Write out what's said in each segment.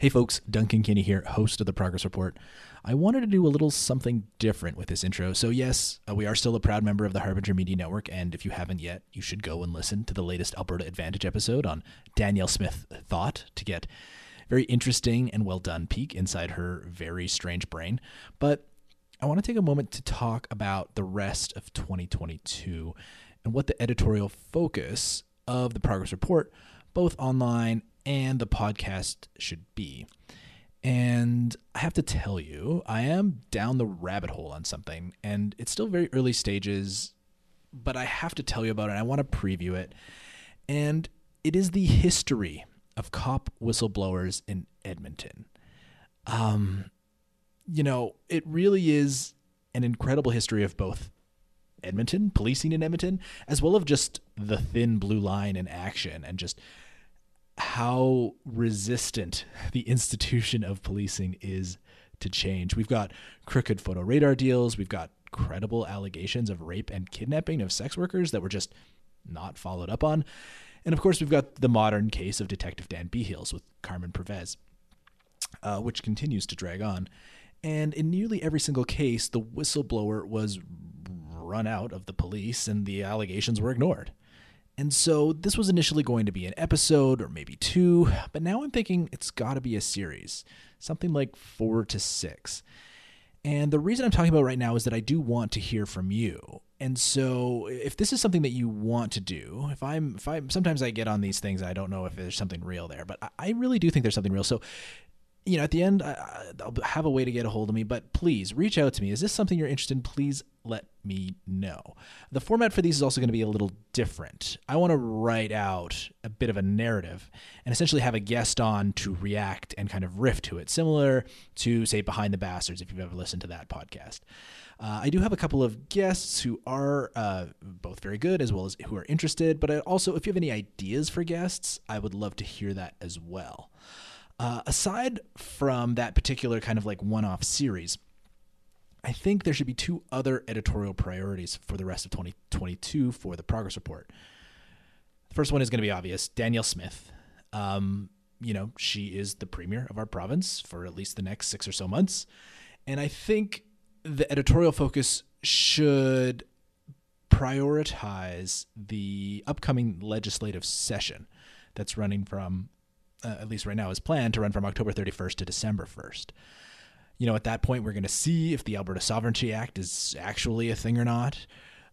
Hey folks, Duncan Kinney here, host of the Progress Report. I wanted to do a little something different with this intro. So, yes, uh, we are still a proud member of the Harbinger Media Network, and if you haven't yet, you should go and listen to the latest Alberta Advantage episode on Danielle Smith Thought to get a very interesting and well done peek inside her very strange brain. But I want to take a moment to talk about the rest of 2022 and what the editorial focus of the Progress Report, both online and the podcast should be. And I have to tell you, I am down the rabbit hole on something, and it's still very early stages, but I have to tell you about it. I want to preview it. And it is the history of cop whistleblowers in Edmonton. Um, you know, it really is an incredible history of both Edmonton, policing in Edmonton, as well as just the thin blue line in action and just how resistant the institution of policing is to change. We've got crooked photo radar deals, we've got credible allegations of rape and kidnapping of sex workers that were just not followed up on. And of course, we've got the modern case of Detective Dan Behiels with Carmen Pervez, uh, which continues to drag on. And in nearly every single case, the whistleblower was run out of the police and the allegations were ignored. And so this was initially going to be an episode or maybe two, but now I'm thinking it's got to be a series, something like four to six. And the reason I'm talking about right now is that I do want to hear from you. And so if this is something that you want to do, if I'm if I'm sometimes I get on these things I don't know if there's something real there, but I really do think there's something real. So you know, at the end, I, will have a way to get a hold of me, but please reach out to me. Is this something you're interested in? Please let me know. The format for these is also going to be a little different. I want to write out a bit of a narrative and essentially have a guest on to react and kind of riff to it, similar to, say, Behind the Bastards, if you've ever listened to that podcast. Uh, I do have a couple of guests who are uh, both very good as well as who are interested, but I also, if you have any ideas for guests, I would love to hear that as well. Uh, aside from that particular kind of like one off series, I think there should be two other editorial priorities for the rest of 2022 for the progress report. The first one is going to be obvious Danielle Smith. Um, you know, she is the premier of our province for at least the next six or so months. And I think the editorial focus should prioritize the upcoming legislative session that's running from uh, at least right now, is planned to run from October 31st to December 1st. You know, at that point, we're going to see if the Alberta Sovereignty Act is actually a thing or not.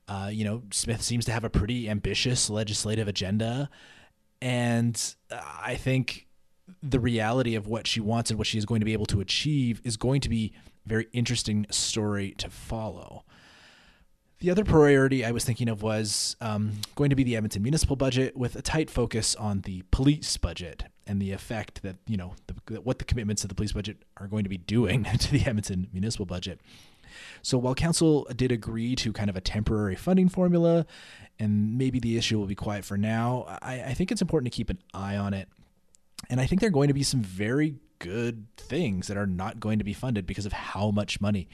Uh, you know, Smith seems to have a pretty ambitious legislative agenda. And I think the reality of what she wants and what she is going to be able to achieve is going to be a very interesting story to follow. The other priority I was thinking of was um, going to be the Edmonton municipal budget with a tight focus on the police budget and the effect that, you know, the, what the commitments of the police budget are going to be doing to the Edmonton municipal budget. So while council did agree to kind of a temporary funding formula, and maybe the issue will be quiet for now, I, I think it's important to keep an eye on it. And I think there are going to be some very good things that are not going to be funded because of how much money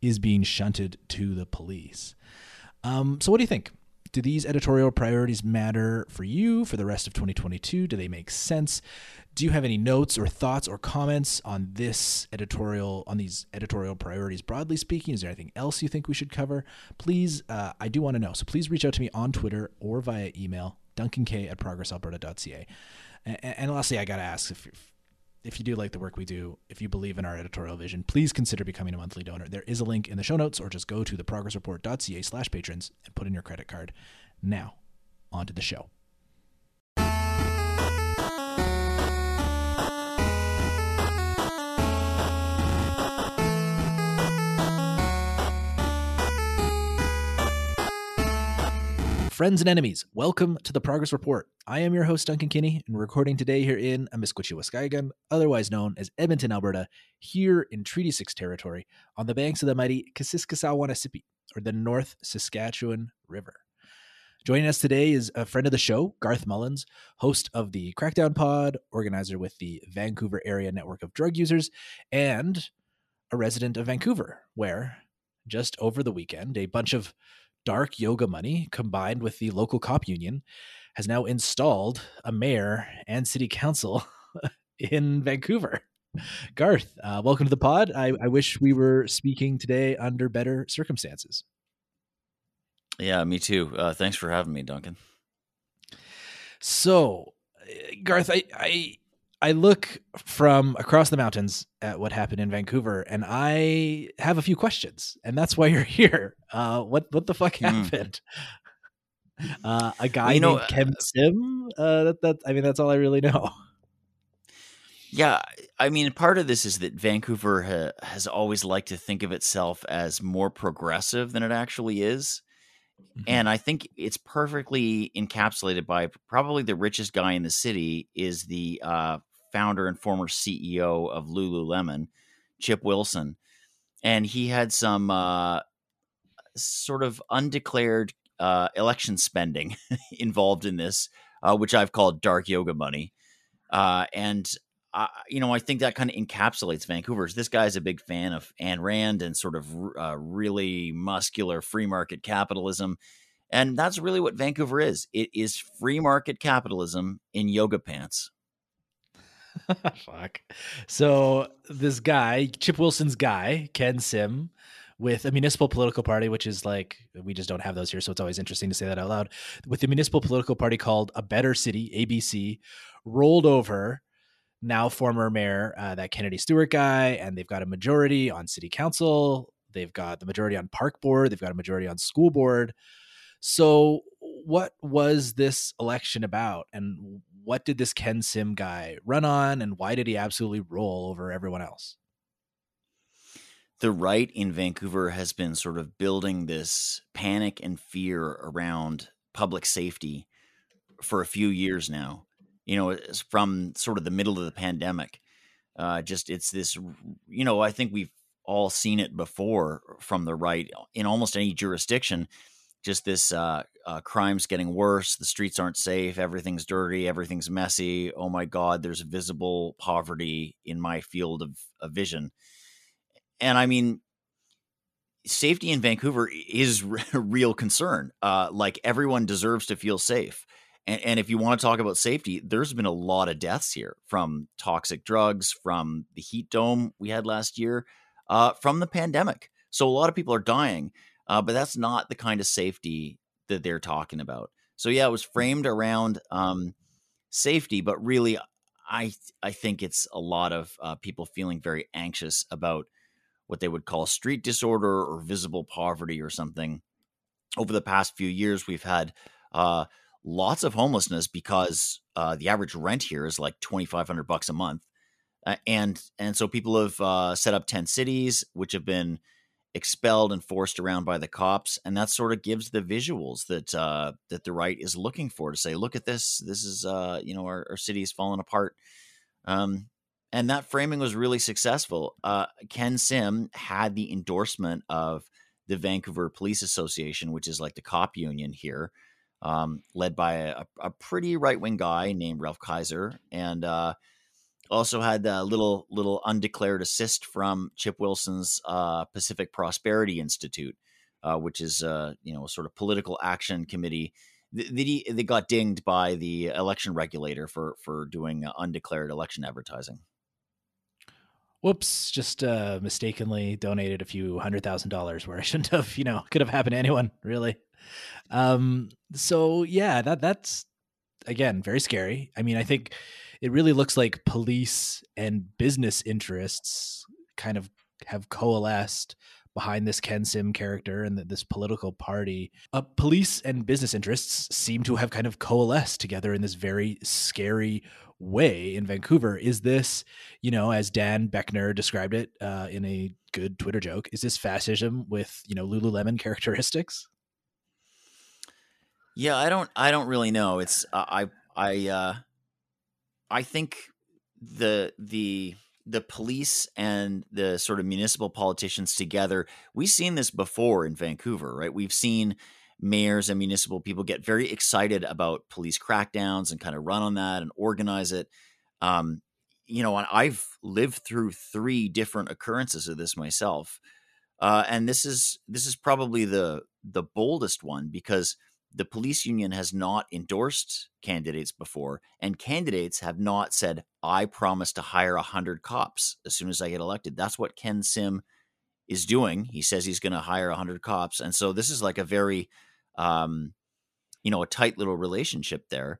is being shunted to the police. Um, so, what do you think? Do these editorial priorities matter for you for the rest of 2022? Do they make sense? Do you have any notes or thoughts or comments on this editorial, on these editorial priorities broadly speaking? Is there anything else you think we should cover? Please, uh, I do want to know. So please reach out to me on Twitter or via email, duncank at progressalberta.ca. And, and lastly, I got to ask if, if you do like the work we do, if you believe in our editorial vision, please consider becoming a monthly donor. There is a link in the show notes, or just go to theprogressreport.ca slash patrons and put in your credit card. Now, on to the show. Friends and enemies, welcome to the Progress Report. I am your host, Duncan Kinney, and recording today here in Amiskwaciwâskahikan, otherwise known as Edmonton, Alberta, here in Treaty 6 territory, on the banks of the mighty Kassiskasawanassipi, or the North Saskatchewan River. Joining us today is a friend of the show, Garth Mullins, host of the Crackdown Pod, organizer with the Vancouver Area Network of Drug Users, and a resident of Vancouver, where just over the weekend, a bunch of dark yoga money combined with the local cop union has now installed a mayor and city council in Vancouver. Garth, uh, welcome to the pod. I, I wish we were speaking today under better circumstances. Yeah, me too. Uh, thanks for having me, Duncan. So, uh, Garth, I, I I look from across the mountains at what happened in Vancouver, and I have a few questions, and that's why you're here. Uh, what what the fuck mm. happened? Uh, a guy well, you know, named Ken uh, Sim. Uh, that, that I mean, that's all I really know. Yeah, I mean, part of this is that Vancouver ha- has always liked to think of itself as more progressive than it actually is. Mm-hmm. And I think it's perfectly encapsulated by probably the richest guy in the city is the uh, founder and former CEO of Lululemon, Chip Wilson. And he had some uh, sort of undeclared uh, election spending involved in this, uh, which I've called dark yoga money. Uh, and you know, I think that kind of encapsulates Vancouver's. This guy's a big fan of Ayn Rand and sort of uh, really muscular free market capitalism. And that's really what Vancouver is. It is free market capitalism in yoga pants. Fuck. So this guy, Chip Wilson's guy, Ken Sim, with a municipal political party, which is like we just don't have those here, so it's always interesting to say that out loud. With the municipal political party called A Better City (ABC), rolled over now former mayor, uh, that Kennedy Stewart guy, and they've got a majority on city council. They've got the majority on park board. They've got a majority on school board. So, what was this election about, and what did this Ken Sim guy run on, and why did he absolutely roll over everyone else? The right in Vancouver has been sort of building this panic and fear around public safety for a few years now you know, from sort of the middle of the pandemic. Uh, just it's this, you know, I think we've all seen it before from the right in almost any jurisdiction. Just this uh, uh, crimes getting worse, the streets aren't safe, everything's dirty, everything's messy. Oh my God, there's visible poverty in my field of, of vision. And I mean, safety in Vancouver is a real concern. Uh, like everyone deserves to feel safe. And, and if you want to talk about safety, there's been a lot of deaths here from toxic drugs, from the heat dome we had last year, uh, from the pandemic. So a lot of people are dying, uh, but that's not the kind of safety that they're talking about. So yeah, it was framed around um, safety, but really, I I think it's a lot of uh, people feeling very anxious about what they would call street disorder or visible poverty or something. Over the past few years, we've had uh, lots of homelessness because uh, the average rent here is like twenty five hundred bucks a month, uh, and and so people have uh, set up tent cities, which have been expelled and forced around by the cops, and that sort of gives the visuals that uh, that the right is looking for to say, look at this, this is uh, you know our, our city is falling apart. Um, and that framing was really successful. Uh, Ken Sim had the endorsement of the Vancouver Police Association, which is like the cop union here, um, led by a, a pretty right wing guy named Ralph Kaiser, and uh, also had a little little undeclared assist from Chip Wilson's uh, Pacific Prosperity Institute, uh, which is uh, you know a sort of political action committee. They, they got dinged by the election regulator for for doing undeclared election advertising. Whoops! Just uh, mistakenly donated a few hundred thousand dollars where I shouldn't have. You know, could have happened to anyone, really. Um, so yeah, that that's again very scary. I mean, I think it really looks like police and business interests kind of have coalesced behind this Ken Sim character and this political party. Uh, police and business interests seem to have kind of coalesced together in this very scary way in Vancouver. Is this, you know, as Dan Beckner described it uh, in a good Twitter joke, is this fascism with, you know, Lululemon characteristics? Yeah, I don't I don't really know. It's uh, I I uh I think the the the police and the sort of municipal politicians together, we've seen this before in Vancouver, right? We've seen mayors and municipal people get very excited about police crackdowns and kind of run on that and organize it. Um, you know, I've lived through three different occurrences of this myself, uh, and this is this is probably the the boldest one because the police union has not endorsed candidates before, and candidates have not said, I promise to hire 100 cops as soon as I get elected. That's what Ken Sim is doing. He says he's going to hire 100 cops. And so this is like a very, um, you know, a tight little relationship there.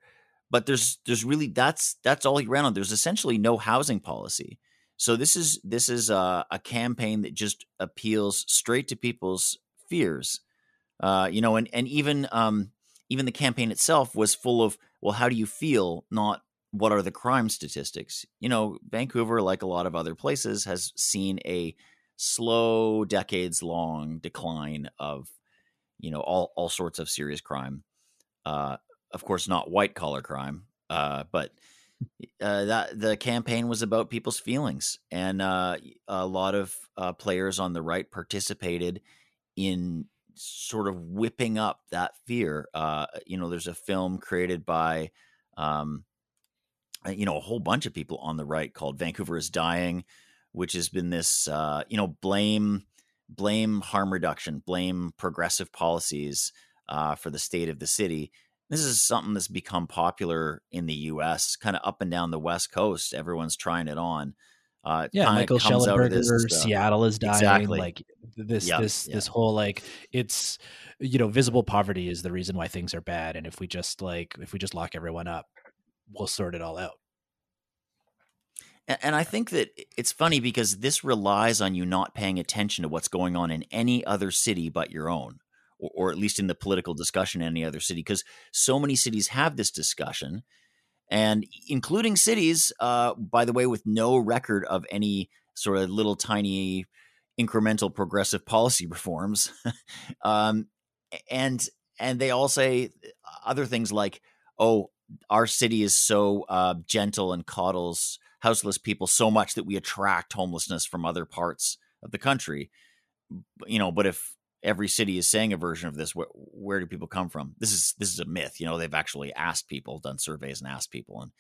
But there's there's really that's that's all he ran on. There's essentially no housing policy. So this is this is a, a campaign that just appeals straight to people's fears uh, you know, and and even um, even the campaign itself was full of well, how do you feel? Not what are the crime statistics? You know, Vancouver, like a lot of other places, has seen a slow, decades long decline of you know all all sorts of serious crime. Uh, of course, not white collar crime, uh, but uh, that the campaign was about people's feelings, and uh, a lot of uh, players on the right participated in sort of whipping up that fear. Uh, you know, there's a film created by, um, uh, you know, a whole bunch of people on the right called "Vancouver is Dying," which has been this, uh, you know, blame blame harm reduction, blame progressive policies uh, for the state of the city. This is something that's become popular in the U.S., kind of up and down the West Coast. Everyone's trying it on. Uh, yeah, Michael Shellenberger, Seattle is dying. Exactly. Like this, yep, this, yep. this whole like it's you know visible poverty is the reason why things are bad, and if we just like if we just lock everyone up, we'll sort it all out. And I think that it's funny because this relies on you not paying attention to what's going on in any other city but your own, or, or at least in the political discussion in any other city, because so many cities have this discussion and including cities, uh, by the way, with no record of any sort of little tiny incremental progressive policy reforms. um, and and they all say other things like, "Oh, our city is so uh, gentle and coddles houseless people so much that we attract homelessness from other parts of the country." You know, but if every city is saying a version of this where, where do people come from? This is this is a myth you know they've actually asked people done surveys and asked people and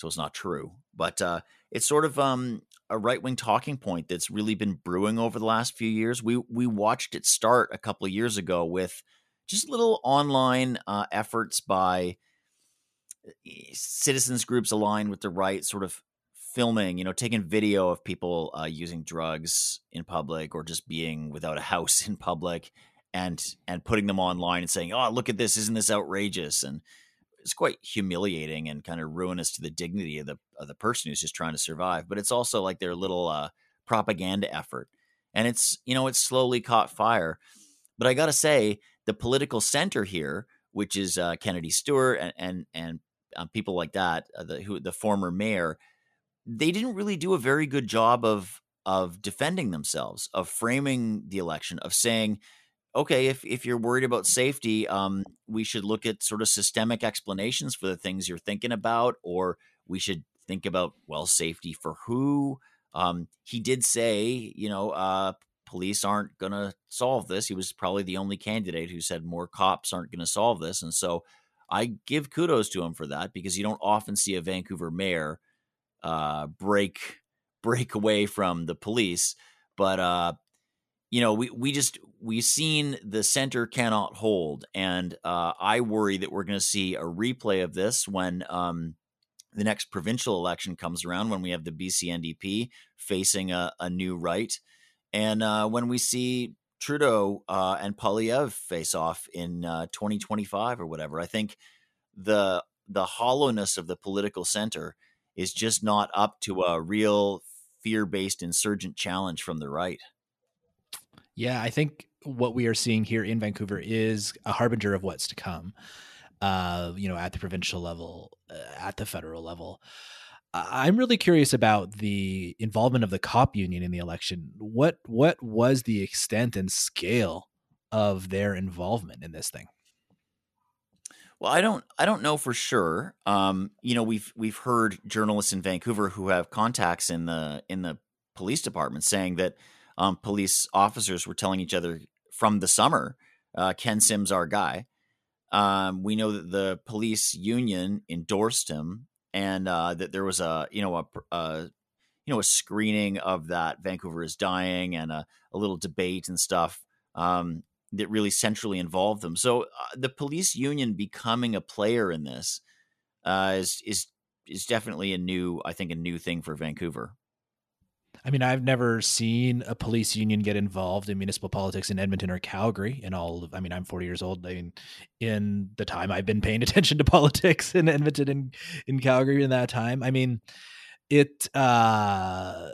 so it's not true. But uh, it's sort of um, a right-wing talking point that's really been brewing over the last few years. We we watched it start a couple of years ago with just little online uh, efforts by eh, citizens groups aligned with the right sort of filming, you know, taking video of people uh, using drugs in public or just being without a house in public, and and putting them online and saying, "Oh, look at this! Isn't this outrageous?" And it's quite humiliating and kind of ruinous to the dignity of the of the person who's just trying to survive. But it's also like their little uh, propaganda effort, and it's you know it's slowly caught fire. But I got to say, the political center here, which is uh, Kennedy Stewart and and and uh, people like that, uh, the who the former mayor, they didn't really do a very good job of of defending themselves, of framing the election, of saying, okay, if if you're worried about safety, um, we should look at sort of systemic explanations for the things you're thinking about, or we should think about well, safety for who. Um, he did say, you know, uh, police aren't going to solve this. He was probably the only candidate who said more cops aren't going to solve this, and so I give kudos to him for that because you don't often see a Vancouver mayor uh, break break away from the police. But uh, you know, we we just we've seen the center cannot hold, and uh, I worry that we're going to see a replay of this when um, the next provincial election comes around, when we have the BC NDP facing a, a new right, and uh, when we see Trudeau uh, and Poilievre face off in uh, 2025 or whatever. I think the the hollowness of the political center is just not up to a real fear based insurgent challenge from the right. Yeah, I think what we are seeing here in Vancouver is a harbinger of what's to come. Uh, you know, at the provincial level, uh, at the federal level. I'm really curious about the involvement of the cop union in the election. What what was the extent and scale of their involvement in this thing? Well, I don't I don't know for sure. Um, you know, we've we've heard journalists in Vancouver who have contacts in the in the police department saying that um, police officers were telling each other from the summer, uh, Ken Sims our guy. Um, we know that the police union endorsed him, and uh, that there was a you know a, a you know a screening of that Vancouver is dying and a, a little debate and stuff. Um, that really centrally involve them. So uh, the police union becoming a player in this uh, is is is definitely a new, I think, a new thing for Vancouver. I mean, I've never seen a police union get involved in municipal politics in Edmonton or Calgary. In all, of, I mean, I'm 40 years old. I mean, in the time I've been paying attention to politics in Edmonton and in Calgary in that time, I mean, it, uh,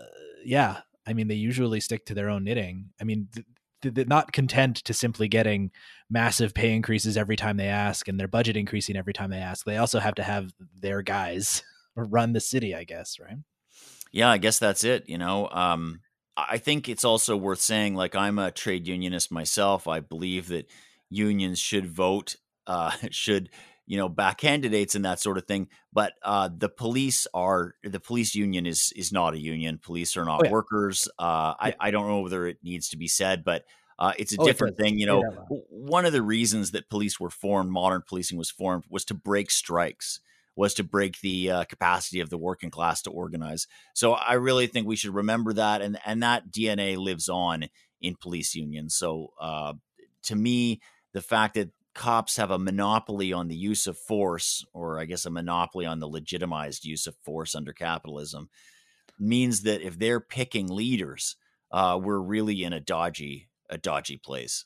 yeah. I mean, they usually stick to their own knitting. I mean, th- not content to simply getting massive pay increases every time they ask and their budget increasing every time they ask. They also have to have their guys run the city, I guess, right? Yeah, I guess that's it. You know, um, I think it's also worth saying, like, I'm a trade unionist myself. I believe that unions should vote, uh, should you know back candidates and that sort of thing. But uh, the police are the police union is is not a union. Police are not oh, yeah. workers. Uh, yeah. I I don't know whether it needs to be said, but. Uh, it's a oh, different thing, you know. One of the reasons that police were formed, modern policing was formed, was to break strikes was to break the uh, capacity of the working class to organize. So I really think we should remember that, and and that DNA lives on in police unions. So uh, to me, the fact that cops have a monopoly on the use of force, or I guess a monopoly on the legitimized use of force under capitalism, means that if they're picking leaders, uh, we're really in a dodgy a dodgy place.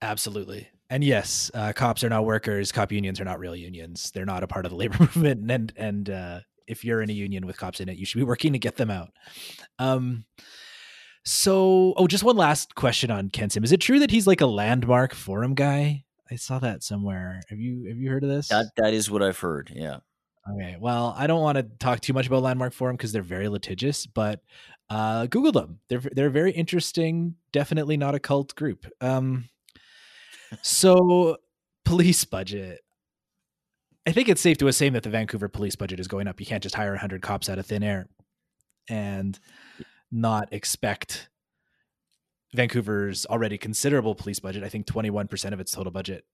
Absolutely. And yes, uh, cops are not workers. Cop unions are not real unions. They're not a part of the labor movement. And and uh, if you're in a union with cops in it, you should be working to get them out. Um. So, oh, just one last question on Ken Sim. Is it true that he's like a landmark forum guy? I saw that somewhere. Have you have you heard of this? That that is what I've heard. Yeah. Okay. Well, I don't want to talk too much about Landmark Forum because they're very litigious, but uh, Google them. They're they're very interesting. Definitely not a cult group. Um, so police budget. I think it's safe to assume that the Vancouver police budget is going up. You can't just hire 100 cops out of thin air and not expect Vancouver's already considerable police budget, I think 21% of its total budget,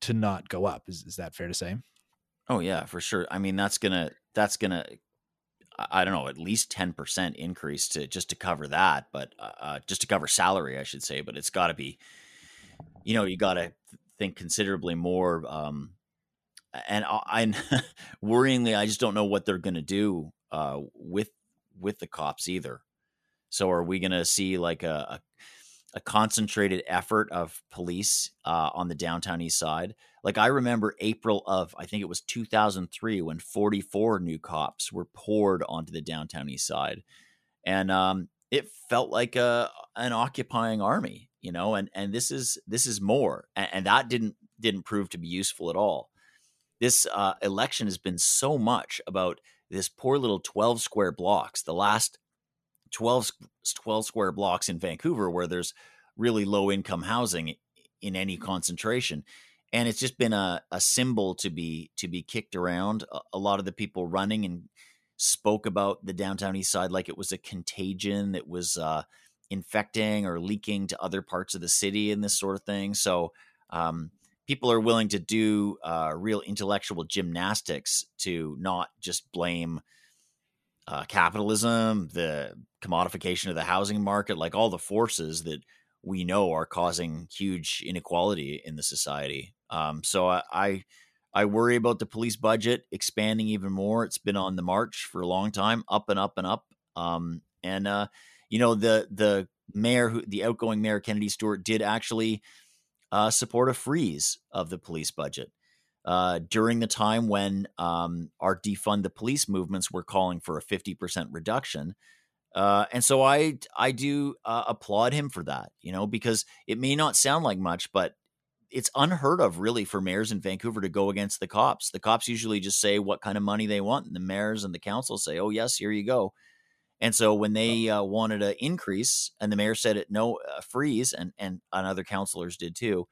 to not go up. Is, is that fair to say? Oh yeah, for sure. I mean, that's gonna that's gonna I don't know at least ten percent increase to just to cover that, but uh, uh just to cover salary, I should say. But it's got to be you know, you got to think considerably more. Um, and I, I worryingly, I just don't know what they're going to do uh, with with the cops either. So, are we going to see like a, a, a concentrated effort of police uh, on the downtown east side? Like I remember April of I think it was 2003 when 44 new cops were poured onto the downtown east side, and um, it felt like a an occupying army you know and and this is this is more and, and that didn't didn't prove to be useful at all this uh, election has been so much about this poor little 12 square blocks the last 12, 12 square blocks in vancouver where there's really low income housing in any concentration and it's just been a, a symbol to be to be kicked around a, a lot of the people running and spoke about the downtown east side like it was a contagion that was uh, infecting or leaking to other parts of the city and this sort of thing. So um, people are willing to do uh, real intellectual gymnastics to not just blame uh, capitalism, the commodification of the housing market, like all the forces that we know are causing huge inequality in the society. Um, so I, I I worry about the police budget expanding even more. It's been on the march for a long time, up and up and up. Um, and uh, you know the the mayor who the outgoing mayor Kennedy Stewart did actually uh, support a freeze of the police budget uh, during the time when um, our defund the police movements were calling for a 50% reduction. Uh, and so I I do uh, applaud him for that, you know, because it may not sound like much, but it's unheard of really for mayors in Vancouver to go against the cops. The cops usually just say what kind of money they want, and the mayors and the council say, "Oh yes, here you go." And so when they uh, wanted an increase, and the mayor said it no uh, freeze, and, and and other councilors did too,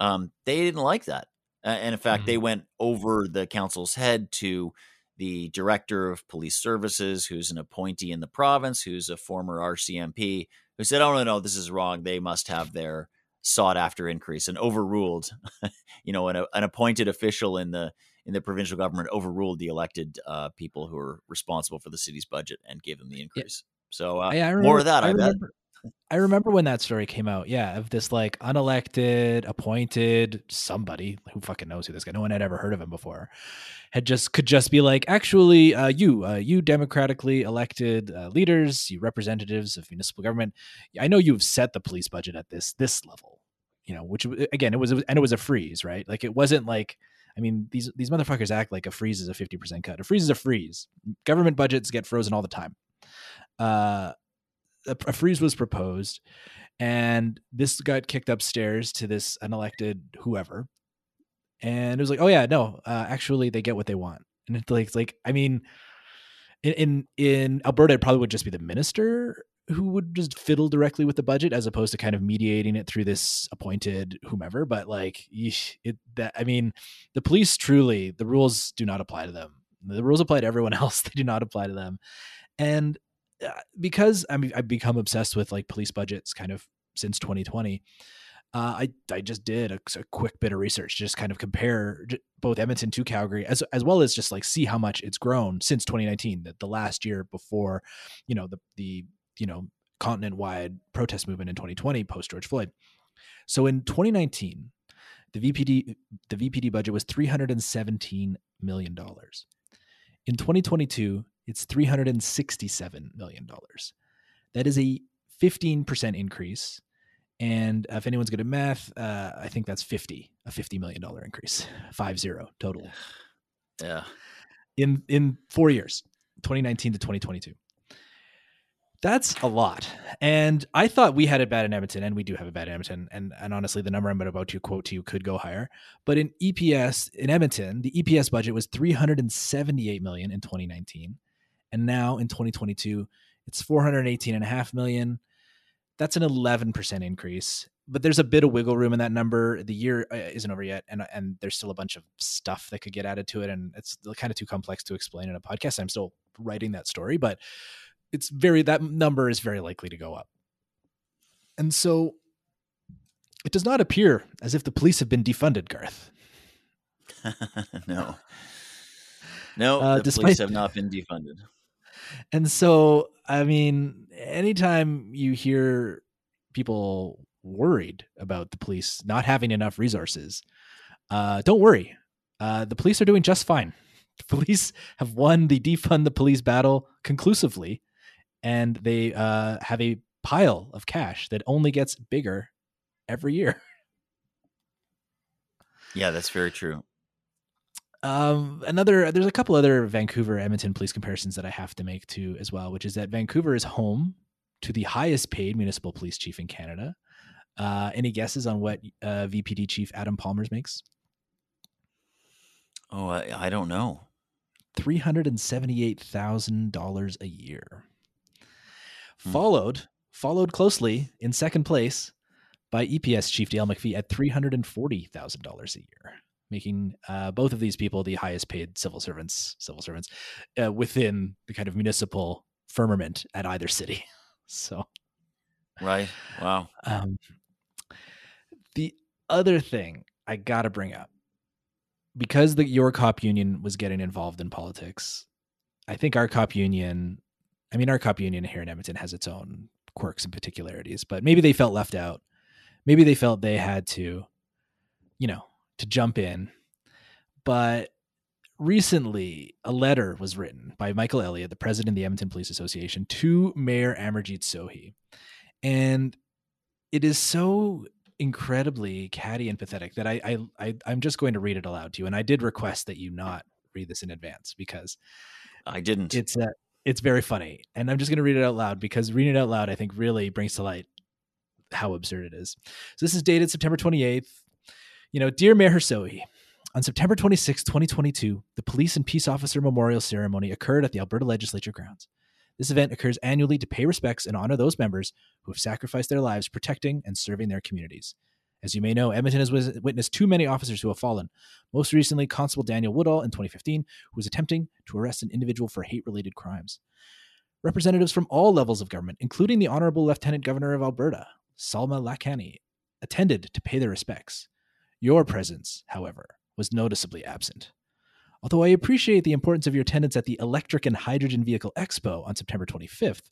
um, they didn't like that. Uh, and in fact, mm-hmm. they went over the council's head to the director of police services, who's an appointee in the province, who's a former RCMP, who said, "Oh no, no, this is wrong. They must have their sought after increase," and overruled, you know, an, an appointed official in the in the provincial government overruled the elected uh, people who are responsible for the city's budget and gave them the increase. Yeah. So uh, yeah, remember, more of that, I, I remember, I remember when that story came out. Yeah, of this like unelected, appointed somebody who fucking knows who this guy. No one had ever heard of him before. Had just could just be like, actually, uh, you, uh, you democratically elected uh, leaders, you representatives of municipal government. I know you've set the police budget at this this level. You know, which again, it was and it was a freeze, right? Like it wasn't like. I mean, these these motherfuckers act like a freeze is a fifty percent cut. A freeze is a freeze. Government budgets get frozen all the time. Uh, a, freeze was proposed, and this got kicked upstairs to this unelected whoever, and it was like, oh yeah, no, uh, actually they get what they want, and it's like, it's like I mean, in, in in Alberta, it probably would just be the minister who would just fiddle directly with the budget as opposed to kind of mediating it through this appointed whomever but like it that i mean the police truly the rules do not apply to them. The rules apply to everyone else they do not apply to them. And because I mean I've become obsessed with like police budgets kind of since 2020. Uh, I I just did a, a, quick bit of research, just kind of compare both Edmonton to Calgary, as as well as just like see how much it's grown since 2019, the, the last year before, you know, the the you know continent wide protest movement in 2020 post George Floyd. So in 2019, the VPD the VPD budget was 317 million dollars. In 2022, it's $367 million. That is a 15% increase. And if anyone's good at math, uh, I think that's 50, a $50 million increase, five zero total. Yeah. In, in four years, 2019 to 2022. That's a lot. And I thought we had it bad in Edmonton, and we do have a bad in Edmonton. And, and honestly, the number I'm about to quote to you could go higher. But in EPS in Edmonton, the EPS budget was 378 million in 2019 and now in 2022 it's 418 and a half million. That's an 11% increase but there's a bit of wiggle room in that number. The year uh, isn't over yet and and there's still a bunch of stuff that could get added to it and it's kind of too complex to explain in a podcast. I'm still writing that story but it's very that number is very likely to go up. And so it does not appear as if the police have been defunded garth. No no uh, the despite, police have not been defunded and so, I mean, anytime you hear people worried about the police not having enough resources, uh, don't worry. Uh, the police are doing just fine. The police have won the defund the police battle conclusively, and they uh, have a pile of cash that only gets bigger every year. Yeah, that's very true. Um, another, there's a couple other Vancouver Edmonton police comparisons that I have to make too, as well, which is that Vancouver is home to the highest paid municipal police chief in Canada. Uh, any guesses on what uh, VPD chief Adam Palmers makes? Oh, I, I don't know. Three hundred and seventy-eight thousand dollars a year. Hmm. Followed, followed closely in second place by EPS chief Dale McPhee at three hundred and forty thousand dollars a year making uh, both of these people the highest paid civil servants, civil servants uh, within the kind of municipal firmament at either city. So, right, wow. Um, the other thing I got to bring up because the your cop union was getting involved in politics. I think our cop union, I mean, our cop union here in Edmonton has its own quirks and particularities, but maybe they felt left out. Maybe they felt they had to, you know, to jump in. But recently, a letter was written by Michael Elliott, the president of the Edmonton Police Association, to Mayor Amarjeet Sohi. And it is so incredibly catty and pathetic that I, I, I I'm just going to read it aloud to you. And I did request that you not read this in advance because I didn't. It's uh, it's very funny, and I'm just going to read it out loud because reading it out loud I think really brings to light how absurd it is. So this is dated September 28th, you know, dear Mayor Sohi, on September 26, 2022, the Police and Peace Officer Memorial Ceremony occurred at the Alberta Legislature grounds. This event occurs annually to pay respects and honor those members who have sacrificed their lives protecting and serving their communities. As you may know, Edmonton has witnessed too many officers who have fallen. Most recently, Constable Daniel Woodall in 2015, who was attempting to arrest an individual for hate related crimes. Representatives from all levels of government, including the Honorable Lieutenant Governor of Alberta, Salma Lakhani, attended to pay their respects. Your presence, however, was noticeably absent. Although I appreciate the importance of your attendance at the Electric and Hydrogen Vehicle Expo on September 25th,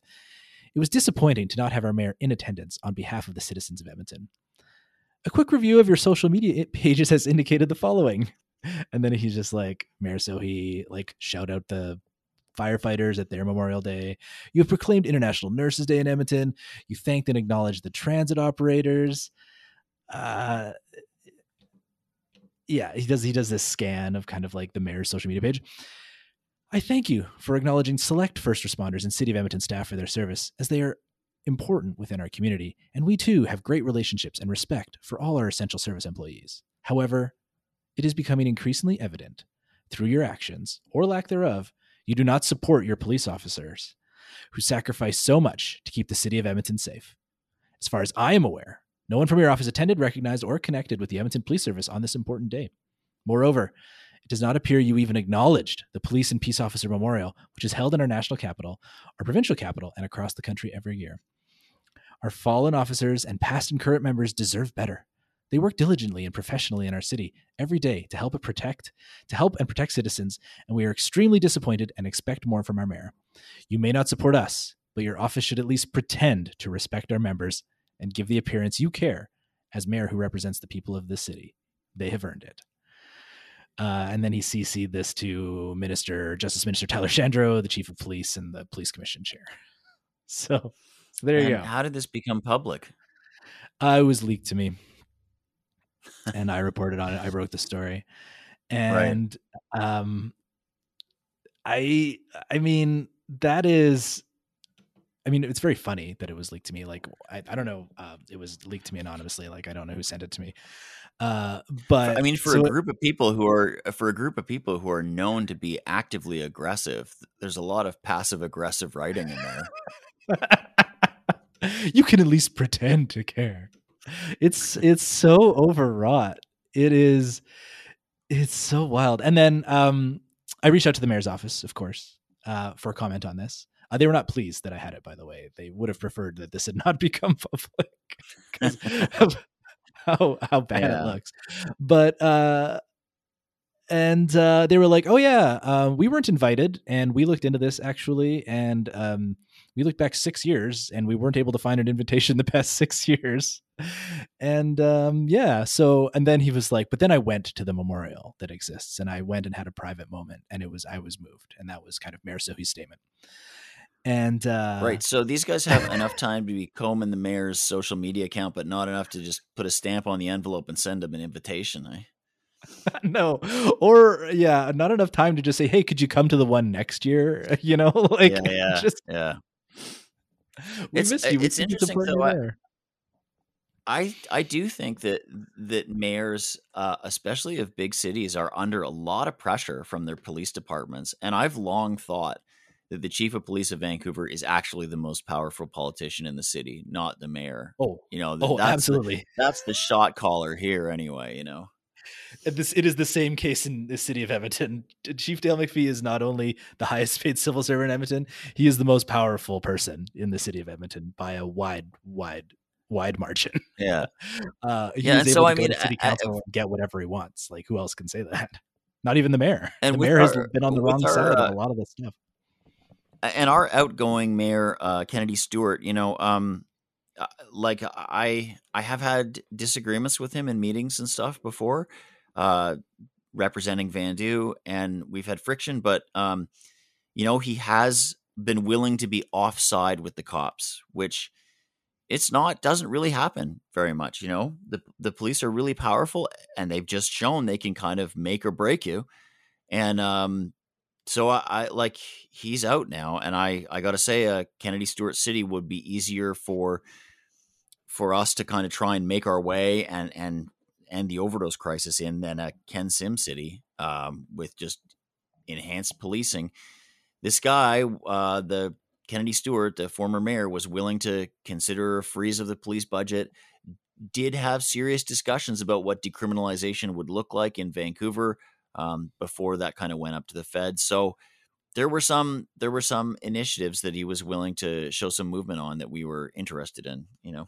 It was disappointing to not have our mayor in attendance on behalf of the citizens of Edmonton. A quick review of your social media pages has indicated the following. And then he's just like, Mayor Sohi, like, shout out the firefighters at their Memorial Day. You have proclaimed International Nurses Day in Edmonton. You thanked and acknowledged the transit operators. Uh, yeah, he does. He does this scan of kind of like the mayor's social media page. I thank you for acknowledging select first responders and City of Edmonton staff for their service, as they are important within our community, and we too have great relationships and respect for all our essential service employees. However, it is becoming increasingly evident through your actions, or lack thereof, you do not support your police officers who sacrifice so much to keep the city of Edmonton safe. As far as I am aware, no one from your office attended, recognized, or connected with the Edmonton Police Service on this important day. Moreover, it does not appear you even acknowledged the Police and Peace Officer Memorial, which is held in our national capital, our provincial capital, and across the country every year. Our fallen officers and past and current members deserve better. They work diligently and professionally in our city every day to help it protect, to help and protect citizens, and we are extremely disappointed and expect more from our mayor. You may not support us, but your office should at least pretend to respect our members and give the appearance you care as mayor who represents the people of this city. They have earned it. Uh, and then he CC'd this to Minister Justice Minister Tyler Shandro, the chief of police and the police commission chair. So, so there And you go. How did this become public? Uh, it was leaked to me, and I reported on it. I wrote the story, and um, I I mean that is. I mean, it's very funny that it was leaked to me. Like, I, I don't know. Uh, it was leaked to me anonymously. Like, I don't know who sent it to me. Uh, but I mean, for so a it- group of people who are for a group of people who are known to be actively aggressive, there's a lot of passive aggressive writing in there. you can at least pretend to care. It's it's so overwrought. It is it's so wild. And then um I reached out to the mayor's office, of course, uh, for a comment on this. Uh, they were not pleased that I had it, by the way. They would have preferred that this had not become public because of how how bad Yeah. it looks. But uh and uh, they were like, "Oh yeah, uh, we weren't invited, and we looked into this actually, and um, we looked back six years, and we weren't able to find an invitation the past six years." And um, yeah, so and then he was like, "But then I went to the memorial that exists, and I went and had a private moment, and it was I was moved, and that was kind of Mayor Sohi's statement." And uh, right. So these guys have enough time to be combing the mayor's social media account, but not enough to just put a stamp on the envelope and send him an invitation. Eh? no, or yeah, not enough time to just say, "Hey, could you come to the one next year?" You know, like yeah, yeah, just yeah. we It's- missed you. We it's interesting, though, I- I I do think that that mayors, uh, especially of big cities, are under a lot of pressure from their police departments, and I've long thought that the chief of police of Vancouver is actually the most powerful politician in the city, not the mayor. Oh, You know, th- oh, that's the- absolutely. that's the shot caller here, anyway. You know, This it is the same case in the city of Edmonton. Chief Dale McPhee is not only the highest paid civil servant in Edmonton, he is the most powerful person in the city of Edmonton by a wide, wide, wide margin. yeah. Uh, Yeah, and so, to I mean, to city I- I- council and get whatever he wants. Like who else can say that? Not even the mayor. And the mayor has been on the wrong our, side uh, of a lot of this stuff. And our outgoing mayor uh, Kennedy Stewart, you know, um, uh, like I I have had disagreements with him in meetings and stuff before, uh, representing Vandu, and we've had friction. But um, you know, he has been willing to be offside with the cops, which it's not doesn't really happen very much. You know, the the police are really powerful, and they've just shown they can kind of make or break you. And um, so I, I like he's out now, and I I gotta say, uh, Kennedy Stewart City would be easier for for us to kind of try and make our way and and end the overdose crisis in than a Ken Sim City um, with just enhanced policing. This guy, uh, the Kennedy Stewart, the former mayor, was willing to consider a freeze of the police budget. Did have serious discussions about what decriminalization would look like in Vancouver um, before that kind of went up to the Fed. So there were some there were some initiatives that he was willing to show some movement on that we were interested in. You know,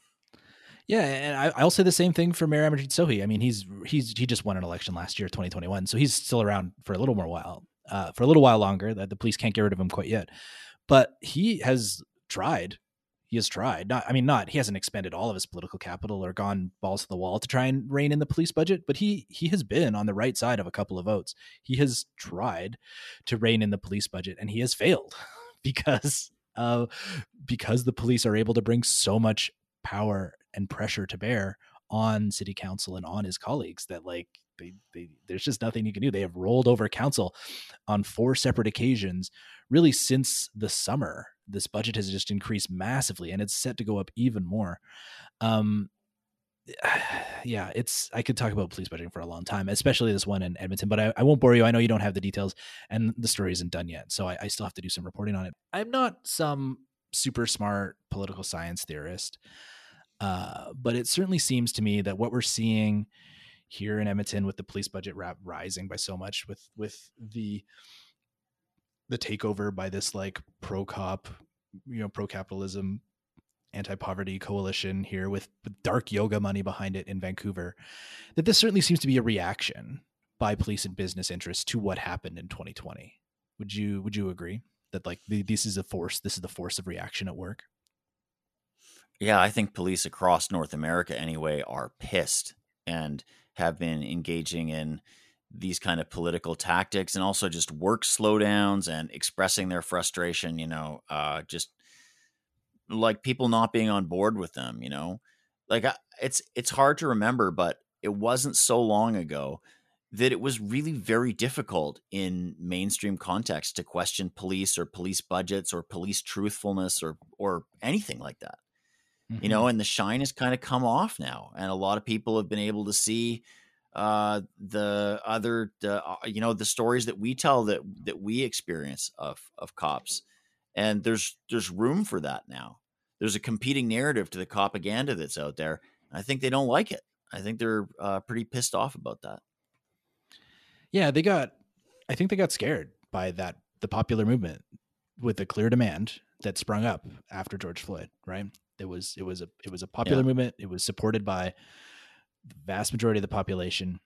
Yeah, and I, I'll say the same thing for Mayor Amarjeet Sohi. I mean, he's he's he just won an election last year, 2021, so he's still around for a little more while, uh, for a little while longer. That the police can't get rid of him quite yet, but he has tried. He has tried. Not, I mean, not he hasn't expended all of his political capital or gone balls to the wall to try and rein in the police budget, but he he has been on the right side of a couple of votes. He has tried to rein in the police budget, and he has failed because uh, because the police are able to bring so much power and pressure to bear on city council and on his colleagues that like they, they there's just nothing you can do. They have rolled over council on four separate occasions, really since the summer. This budget has just increased massively, and it's set to go up even more. Um, yeah, it's I could talk about police budgeting for a long time, especially this one in Edmonton, but I, I won't bore you. I know you don't have the details, and the story isn't done yet, so I, I still have to do some reporting on it. I'm not some super smart political science theorist, uh, but it certainly seems to me that what we're seeing here in Edmonton with the police budget rising by so much with with the the takeover by this like pro cop you know pro capitalism anti poverty coalition here with dark yoga money behind it in Vancouver that this certainly seems to be a reaction by police and business interests to what happened in 2020 would you would you agree that like the, this is a force this is the force of reaction at work? Yeah i think police across north america anyway are pissed and have been engaging in these kind of political tactics and also just work slowdowns and expressing their frustration, you know, uh, just like people not being on board with them, you know, like it's, it's hard to remember, but it wasn't so long ago that it was really very difficult in mainstream context to question police or police budgets or police truthfulness or, or anything like that mm-hmm. you know, and the shine has kind of come off now, and a lot of people have been able to see uh, the other, uh, you know, the stories that we tell that that we experience of of cops, and there's there's room for that now. There's a competing narrative to the propaganda that's out there. I think they don't like it. I think they're uh, pretty pissed off about that. Yeah, they got. I think they got scared by that the popular movement with the clear demand that sprung up after George Floyd, right? It was it was a it was a popular yeah. movement. It was supported by the vast majority of the population,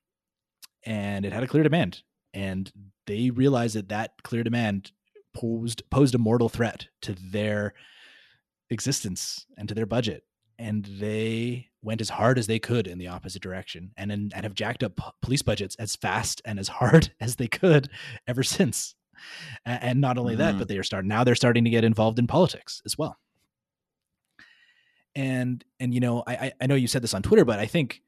and it had a clear demand. And they realized that that clear demand posed posed a mortal threat to their existence and to their budget. And they went as hard as they could in the opposite direction, and and have jacked up police budgets as fast and as hard as they could ever since. And not only mm-hmm. that, but they are starting now. They're starting to get involved in politics as well and and you know I I know you said this on Twitter, but I think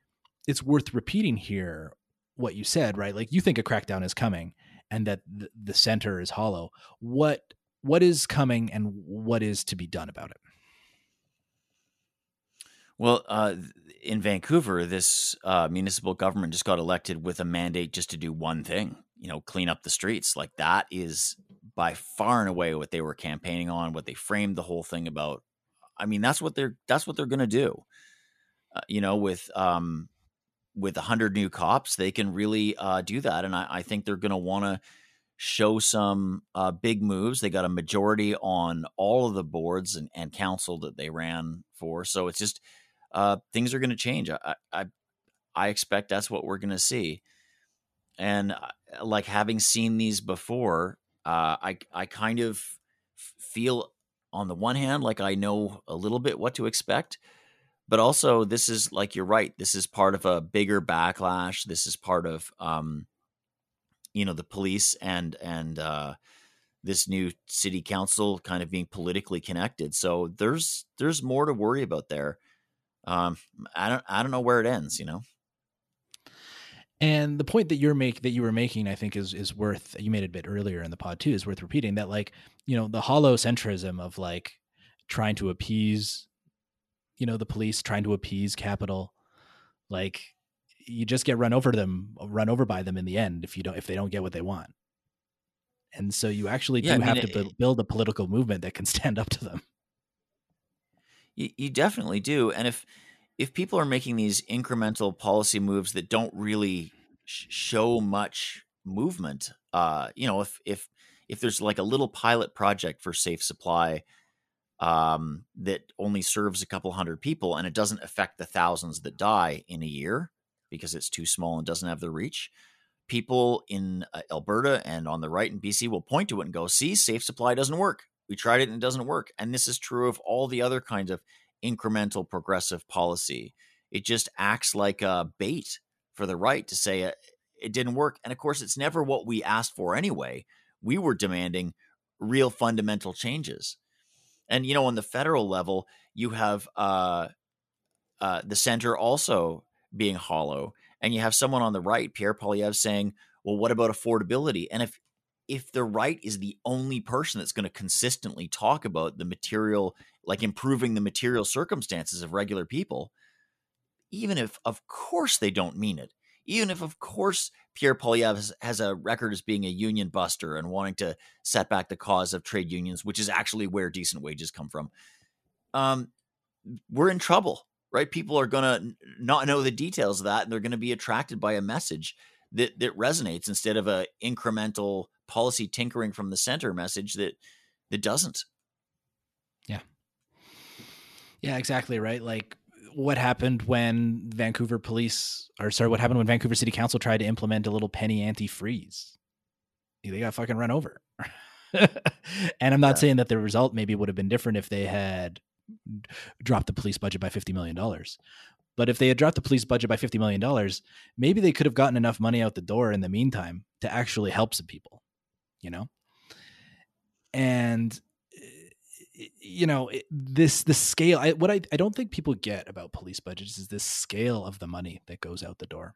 it's worth repeating here what you said, right? Like you think a crackdown is coming and that the, center is hollow. What what is coming and what is to be done about it? Well, uh, in Vancouver, this uh, municipal government just got elected with a mandate just to do one thing, you know, clean up the streets. Like that is by far and away what they were campaigning on, what they framed the whole thing about I mean, that's what they're that's what they're going to do. Uh, you know, with um, with a hundred new cops, they can really uh, do that, and I, I think they're going to want to show some uh, big moves. They got a majority on all of the boards and, and council that they ran for, so it's just uh, things are going to change. I, I I expect that's what we're going to see, and uh, like having seen these before, uh, I I kind of feel on the one hand, like I know a little bit what to expect, but also this is like you're right. This is part of a bigger backlash. This is part of um, you know the police and and uh, this new city council kind of being politically connected. So there's there's more to worry about there. Um, I don't I don't know where it ends. You know. And the point that you're make that you were making, I think, is is worth. You made it a bit earlier in the pod too. Is worth repeating that, like you know, the hollow centrism of like trying to appease, you know, the police, trying to appease capital, like you just get run over them, run over by them in the end if you don't if they don't get what they want. And so you actually yeah, do I mean, have to it, build a political movement that can stand up to them. You, you definitely do, and if if people are making these incremental policy moves that don't really sh- show much movement, uh, you know, if if if there's like a little pilot project for safe supply um, that only serves a couple hundred people and it doesn't affect the thousands that die in a year because it's too small and doesn't have the reach, people in uh, Alberta and on the right in BC will point to it and go, "See, safe supply doesn't work. We tried it and it doesn't work. And this is true of all the other kinds of incremental progressive policy. It just acts like a bait for the right to say uh, it didn't work. And of course, it's never what we asked for anyway. We were demanding real fundamental changes. And, you know, on the federal level, you have uh, uh, the center also being hollow. And you have someone on the right, Pierre Poilievre, saying, well, what about affordability? And if if the right is the only person that's going to consistently talk about the material, like improving the material circumstances of regular people, even if, of course, they don't mean it, even if, of course, Pierre Poilievre has, has, a record as being a union buster and wanting to set back the cause of trade unions, which is actually where decent wages come from, um, we're in trouble, right? People are going to not know the details of that, and they're going to be attracted by a message that that resonates instead of a incremental policy tinkering from the center message that that doesn't. Yeah. Yeah, exactly right. Like what happened when Vancouver police or sorry, what happened when Vancouver City Council tried to implement a little penny anti-freeze? They got fucking run over. and I'm not yeah. saying that the result maybe would have been different if they had dropped the police budget by $50 million. But if they had dropped the police budget by $50 million, maybe they could have gotten enough money out the door in the meantime to actually help some people, you know? And you know this the scale I, what I, I don't think people get about police budgets is this scale of the money that goes out the door.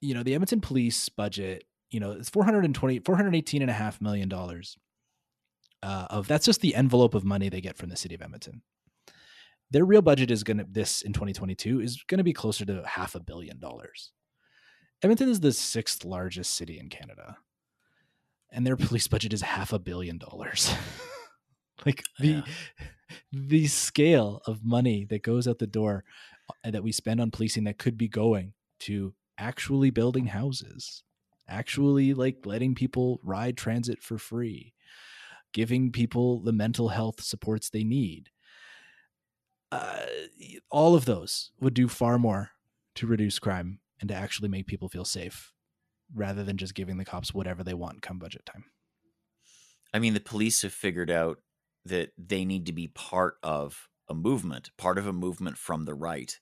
You know the edmonton police budget you know it's 420 418 and a half million dollars uh, of that's just the envelope of money they get from the city of edmonton. Their real budget is going to this in 2022 is going to be closer to half a billion dollars. Edmonton is the sixth largest city in canada and their police budget is half a billion dollars like the yeah. the scale of money that goes out the door uh, that we spend on policing that could be going to actually building houses actually like letting people ride transit for free giving people the mental health supports they need uh, all of those would do far more to reduce crime and to actually make people feel safe rather than just giving the cops whatever they want come budget time i mean the police have figured out that they need to be part of a movement, part of a movement from the right.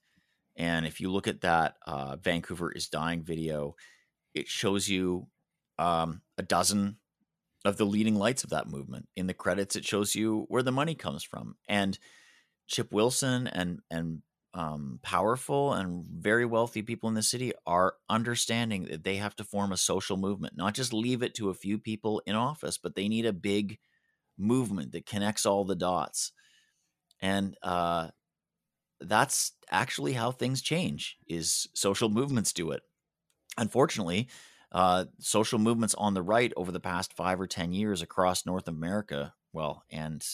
And if you look at that uh, Vancouver is dying video, it shows you um, a dozen of the leading lights of that movement. In the credits, it shows you where the money comes from. And Chip Wilson and and um, powerful and very wealthy people in the city are understanding that they have to form a social movement, not just leave it to a few people in office, but they need a big movement that connects all the dots. And uh, that's actually how things change is social movements do it. Unfortunately, uh, social movements on the right over the past five or 10 years across North America, well, and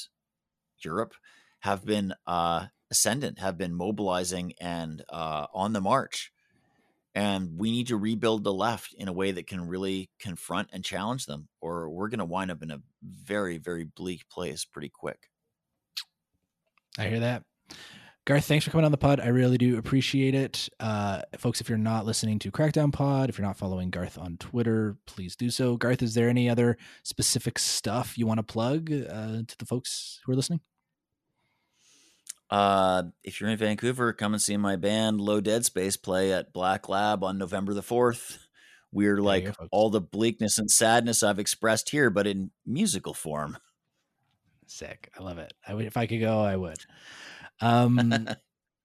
Europe have been uh, ascendant, have been mobilizing and uh, on the march and we need to rebuild the left in a way that can really confront and challenge them or we're going to wind up in a very very bleak place pretty quick. I hear that. Garth thanks for coming on the pod. I really do appreciate it. Uh, folks if you're not listening to crackdown pod if you're not following garth on twitter please do so. Garth is there any other specific stuff you want to plug uh, to the folks who are listening uh, if you're in Vancouver, come and see my band Low Dead Space play at Black Lab on November the 4th. We're like all the bleakness and sadness I've expressed here, but in musical form. Sick. I love it. I would, if I could go, I would. Um,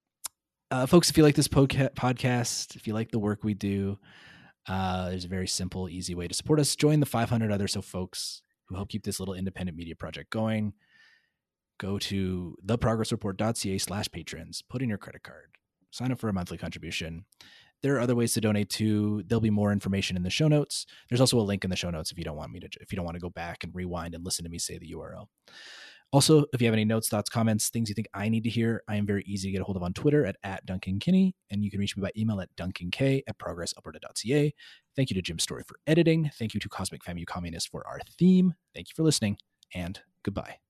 uh, folks, if you like this podca- podcast, if you like the work we do, uh, there's a very simple, easy way to support us. Join the 500 other so folks who help keep this little independent media project going go to theprogressreport.ca slash patrons, put in your credit card, sign up for a monthly contribution. There are other ways to donate too. There'll be more information in the show notes. There's also a link in the show notes if you don't want me to if you don't want to go back and rewind and listen to me say the URL. Also, if you have any notes, thoughts, comments, things you think I need to hear, I am very easy to get a hold of on Twitter at, at Duncan Kinney, and you can reach me by email at duncank at progressalberta.ca. Thank you to Jim Story for editing. Thank you to Cosmic Family Communist for our theme. Thank you for listening, and goodbye.